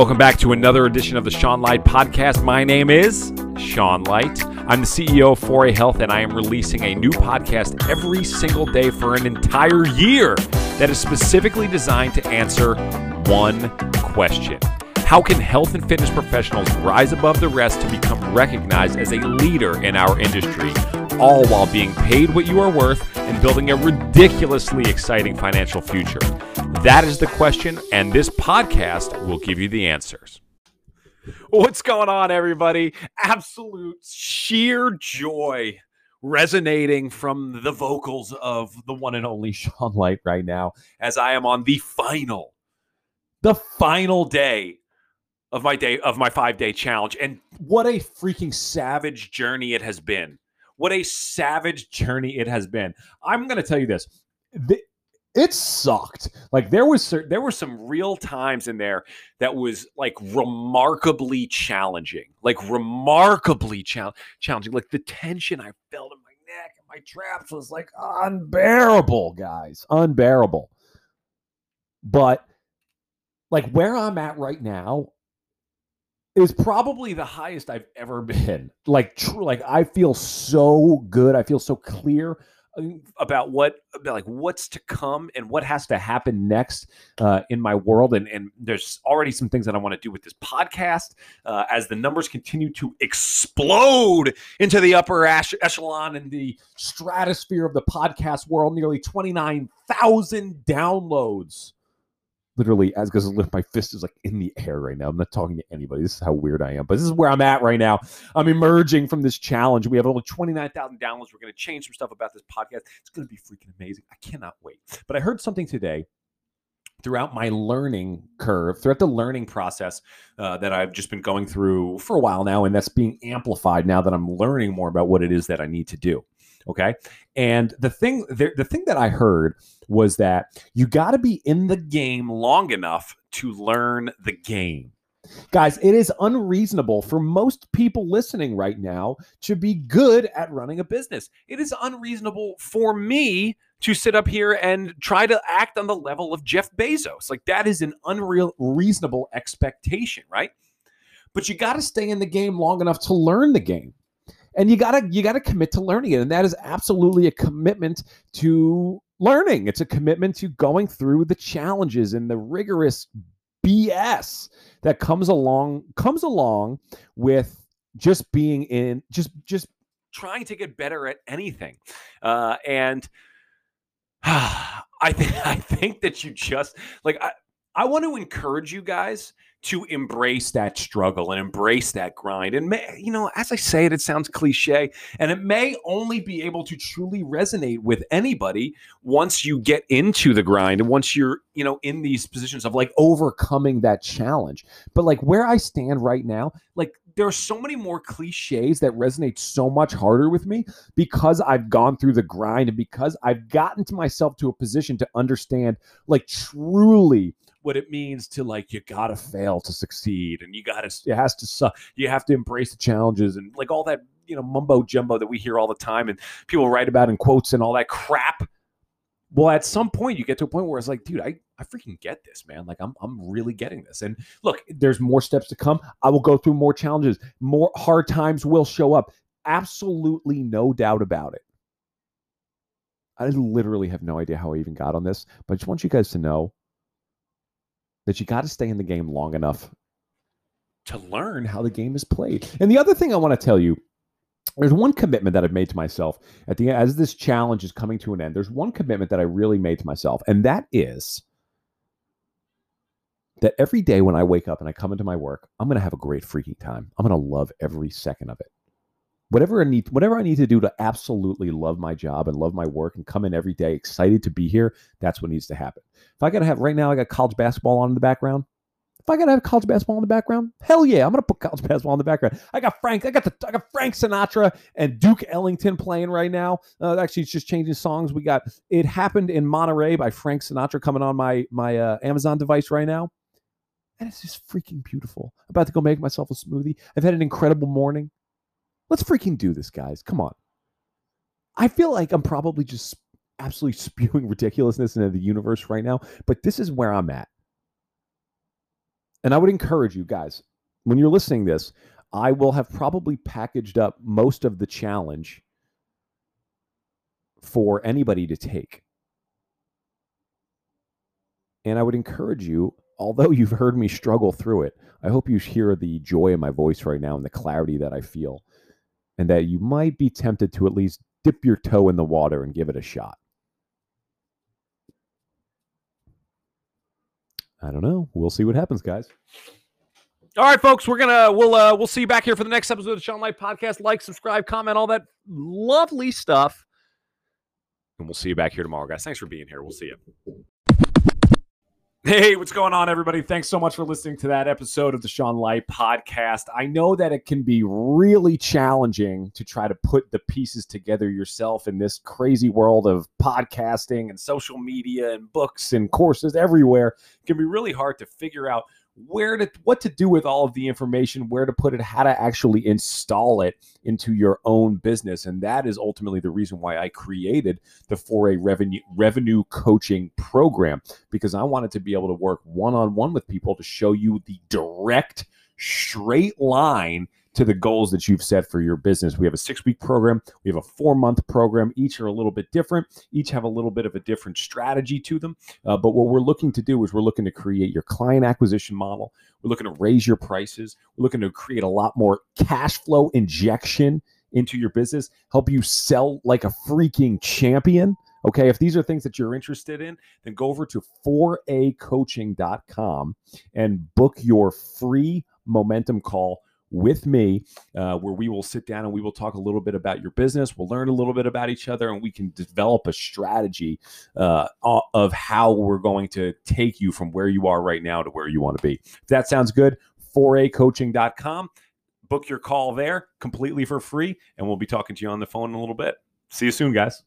Welcome back to another edition of the Sean Light Podcast. My name is Sean Light. I'm the CEO of 4A Health, and I am releasing a new podcast every single day for an entire year that is specifically designed to answer one question How can health and fitness professionals rise above the rest to become recognized as a leader in our industry, all while being paid what you are worth and building a ridiculously exciting financial future? That is the question, and this podcast will give you the answers. What's going on, everybody? Absolute sheer joy resonating from the vocals of the one and only Sean Light right now as I am on the final, the final day of my day of my five day challenge. And what a freaking savage journey it has been. What a savage journey it has been. I'm going to tell you this. The, it sucked. Like there was there were some real times in there that was like remarkably challenging, like remarkably chal- challenging. Like the tension I felt in my neck and my traps was like unbearable, guys, unbearable. But like where I'm at right now is probably the highest I've ever been. Like true, like I feel so good. I feel so clear about what like what's to come and what has to happen next uh, in my world and and there's already some things that i want to do with this podcast uh, as the numbers continue to explode into the upper echelon and the stratosphere of the podcast world nearly 29000 downloads literally as because my fist is like in the air right now. I'm not talking to anybody. This is how weird I am, but this is where I'm at right now. I'm emerging from this challenge. We have only 29,000 downloads. We're going to change some stuff about this podcast. It's going to be freaking amazing. I cannot wait. But I heard something today throughout my learning curve, throughout the learning process uh, that I've just been going through for a while now, and that's being amplified now that I'm learning more about what it is that I need to do. Okay. And the thing, the, the thing that I heard was that you got to be in the game long enough to learn the game. Guys, it is unreasonable for most people listening right now to be good at running a business. It is unreasonable for me to sit up here and try to act on the level of Jeff Bezos. Like that is an unreal reasonable expectation, right? But you got to stay in the game long enough to learn the game and you gotta you gotta commit to learning it and that is absolutely a commitment to learning. It's a commitment to going through the challenges and the rigorous bs that comes along comes along with just being in just just trying to get better at anything. Uh, and i think i think that you just like i i want to encourage you guys to embrace that struggle and embrace that grind. And, may, you know, as I say it, it sounds cliche, and it may only be able to truly resonate with anybody once you get into the grind and once you're, you know, in these positions of like overcoming that challenge. But like where I stand right now, like there are so many more cliches that resonate so much harder with me because I've gone through the grind and because I've gotten to myself to a position to understand like truly what it means to like you gotta fail to succeed and you gotta it has to suck you have to embrace the challenges and like all that you know mumbo jumbo that we hear all the time and people write about in quotes and all that crap. Well at some point you get to a point where it's like dude i i freaking get this man. Like i'm i'm really getting this. And look there's more steps to come. I will go through more challenges. More hard times will show up. Absolutely no doubt about it. I literally have no idea how i even got on this but i just want you guys to know that you got to stay in the game long enough to learn how the game is played. And the other thing I want to tell you there's one commitment that I've made to myself at the as this challenge is coming to an end. There's one commitment that I really made to myself, and that is that every day when I wake up and I come into my work, I'm going to have a great freaking time. I'm going to love every second of it whatever I need, whatever I need to do to absolutely love my job and love my work and come in every day excited to be here, that's what needs to happen. If I got to have right now, I got college basketball on in the background. If I got to have college basketball in the background, hell yeah, I'm gonna put college basketball in the background. I got Frank, I got the, I got Frank Sinatra and Duke Ellington playing right now. Uh, actually, it's just changing songs. We got "It Happened in Monterey" by Frank Sinatra coming on my my uh, Amazon device right now, and it's just freaking beautiful. I'm about to go make myself a smoothie. I've had an incredible morning. Let's freaking do this, guys. Come on. I feel like I'm probably just absolutely spewing ridiculousness into the universe right now, but this is where I'm at. And I would encourage you guys, when you're listening this, I will have probably packaged up most of the challenge for anybody to take. And I would encourage you, although you've heard me struggle through it, I hope you hear the joy in my voice right now and the clarity that I feel, and that you might be tempted to at least dip your toe in the water and give it a shot. I don't know. We'll see what happens, guys. All right, folks, we're gonna we'll uh we'll see you back here for the next episode of the Sean Light Podcast. Like, subscribe, comment, all that lovely stuff. And we'll see you back here tomorrow, guys. Thanks for being here. We'll see you. Hey, what's going on, everybody? Thanks so much for listening to that episode of the Sean Light podcast. I know that it can be really challenging to try to put the pieces together yourself in this crazy world of podcasting and social media and books and courses everywhere. It can be really hard to figure out where to what to do with all of the information, where to put it, how to actually install it into your own business. And that is ultimately the reason why I created the 4A revenue revenue coaching program because I wanted to be able to work one-on-one with people to show you the direct straight line to the goals that you've set for your business. We have a six week program, we have a four month program. Each are a little bit different, each have a little bit of a different strategy to them. Uh, but what we're looking to do is we're looking to create your client acquisition model, we're looking to raise your prices, we're looking to create a lot more cash flow injection into your business, help you sell like a freaking champion. Okay, if these are things that you're interested in, then go over to 4acoaching.com and book your free momentum call with me, uh, where we will sit down and we will talk a little bit about your business. We'll learn a little bit about each other, and we can develop a strategy uh, of how we're going to take you from where you are right now to where you want to be. If that sounds good, 4acoaching.com. Book your call there completely for free, and we'll be talking to you on the phone in a little bit. See you soon, guys.